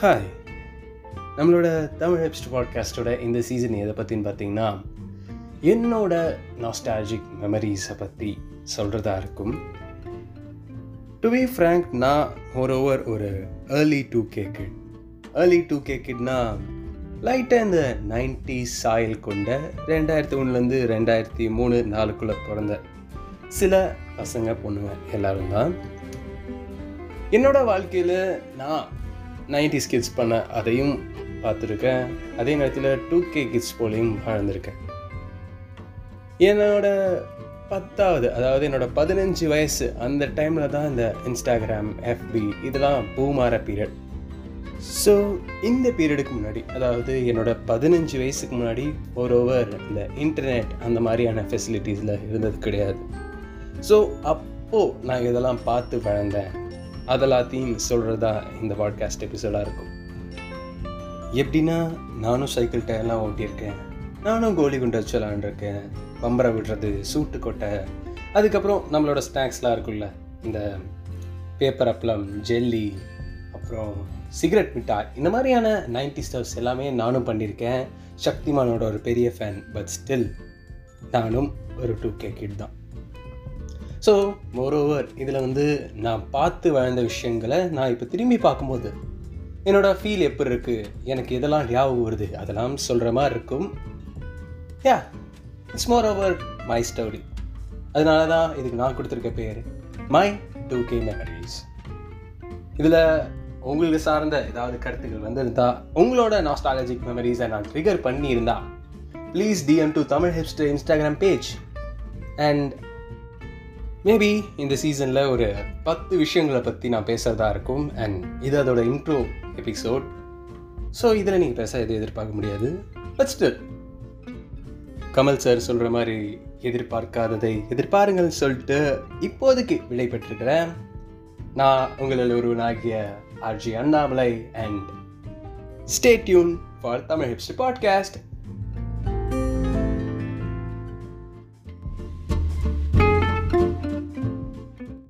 Hi நம்மளோட தமிழ் ஹெப்ஸ்ட் பாட்காஸ்ட்டோட இந்த season எதை பற்றின்னு பார்த்தீங்கன்னா என்னோட நாஸ்டாலஜிக் மெமரிஸை பற்றி சொல்கிறதா இருக்கும். டு பி ஃப்ரேங்க் நான் ஓவர் ஒரு early two K kid early two K கிட்னா லைட்டாக இந்த நைன்டி சாயல் கொண்ட ரெண்டாயிரத்தி ஒன்றுலேருந்து ரெண்டாயிரத்தி மூணு நாலுக்குள்ளே பிறந்த சில பசங்க பொண்ணுங்க எல்லோரும் தான். என்னோட வாழ்க்கையில் நான் நைன்டி கிட்ஸ் பண்ண அதையும் பார்த்துருக்கேன். அதே நேரத்தில் டூ கே கிட்ஸ் போலையும் வாழ்ந்திருக்கேன். என்னோட பத்தாவது அதாவது என்னோட பதினஞ்சு வயசு அந்த டைமில் தான் இந்த இன்ஸ்டாகிராம் எஃபி இதெல்லாம் பூமாற பீரியட் ஸோ இந்த பீரியடுக்கு முன்னாடி அதாவது என்னோட பதினஞ்சு வயசுக்கு முன்னாடி ஒரு ஓவர் இந்த இன்டர்நெட் அந்த மாதிரியான ஃபெசிலிட்டிஸில் இருந்தது கிடையாது. ஸோ அப்போது நான் இதெல்லாம் பார்த்து வளர்ந்தேன். அதெல்லாத்தையும் சொல்கிறதா இந்த பாட்காஸ்ட் எபிசோடாக இருக்கும். எப்படின்னா நானும் சைக்கிள் டயர்லாம் ஓட்டியிருக்கேன். நானும் கோலி குண்டு வச்சு விளாண்டுருக்கேன் பம்பரை விடுறது சூட்டு கொட்டை. அதுக்கப்புறம் நம்மளோட ஸ்நாக்ஸ்லாம் இருக்குல்ல இந்த பேப்பர் அப்பளம் ஜெல்லி அப்புறம் சிகரெட் மிட்டாய் இந்த மாதிரியான நைன்டி ஸ்டவ்ஸ் எல்லாமே நானும் பண்ணியிருக்கேன். சக்திமானோட ஒரு பெரிய ஃபேன் பட் ஸ்டில் நானும் ஒரு டூ கே கிட் தான். ஸோ மோரோவர் இதில் வந்து நான் பார்த்து வாழ்ந்த விஷயங்களை நான் இப்போ திரும்பி பார்க்கும்போது என்னோடய ஃபீல் எப்படி இருக்குது எனக்கு எதெல்லாம் ஞாபகம் வருது? அதெல்லாம் சொல்கிற மாதிரி இருக்கும். Yeah it's more over my story அதனால தான் இதுக்கு நான் கொடுத்துருக்க பேர் மை டூ கே மெமரிஸ் இதில் உங்களுக்கு சார்ந்த ஏதாவது கருத்துக்கள் வந்திருந்தா உங்களோட நாஸ்டாலஜிக் மெமரிஸை நான் ட்ரிகர் பண்ணியிருந்தா please DM to Tamil hipster Instagram page and maybe இந்த சீசனில் ஒரு பத்து விஷயங்களை பற்றி நான் பேசுகிறதா இருக்கும். அண்ட் இது அதோட இன்ட்ரோ எபிசோட் ஸோ இதில் நீங்கள் பேச எதுவும் எதிர்பார்க்க முடியாது. பட் ஸ்டில் கமல் சார் சொல்கிற மாதிரி எதிர்பார்க்காததை எதிர்பாருங்கள் சொல்லிட்டு இப்போதைக்கு விடை பெற்றிருக்கிறேன் நான் உங்களில் ஒருவனாகிய RG Annamalai and stay tuned for Tamil hipster podcast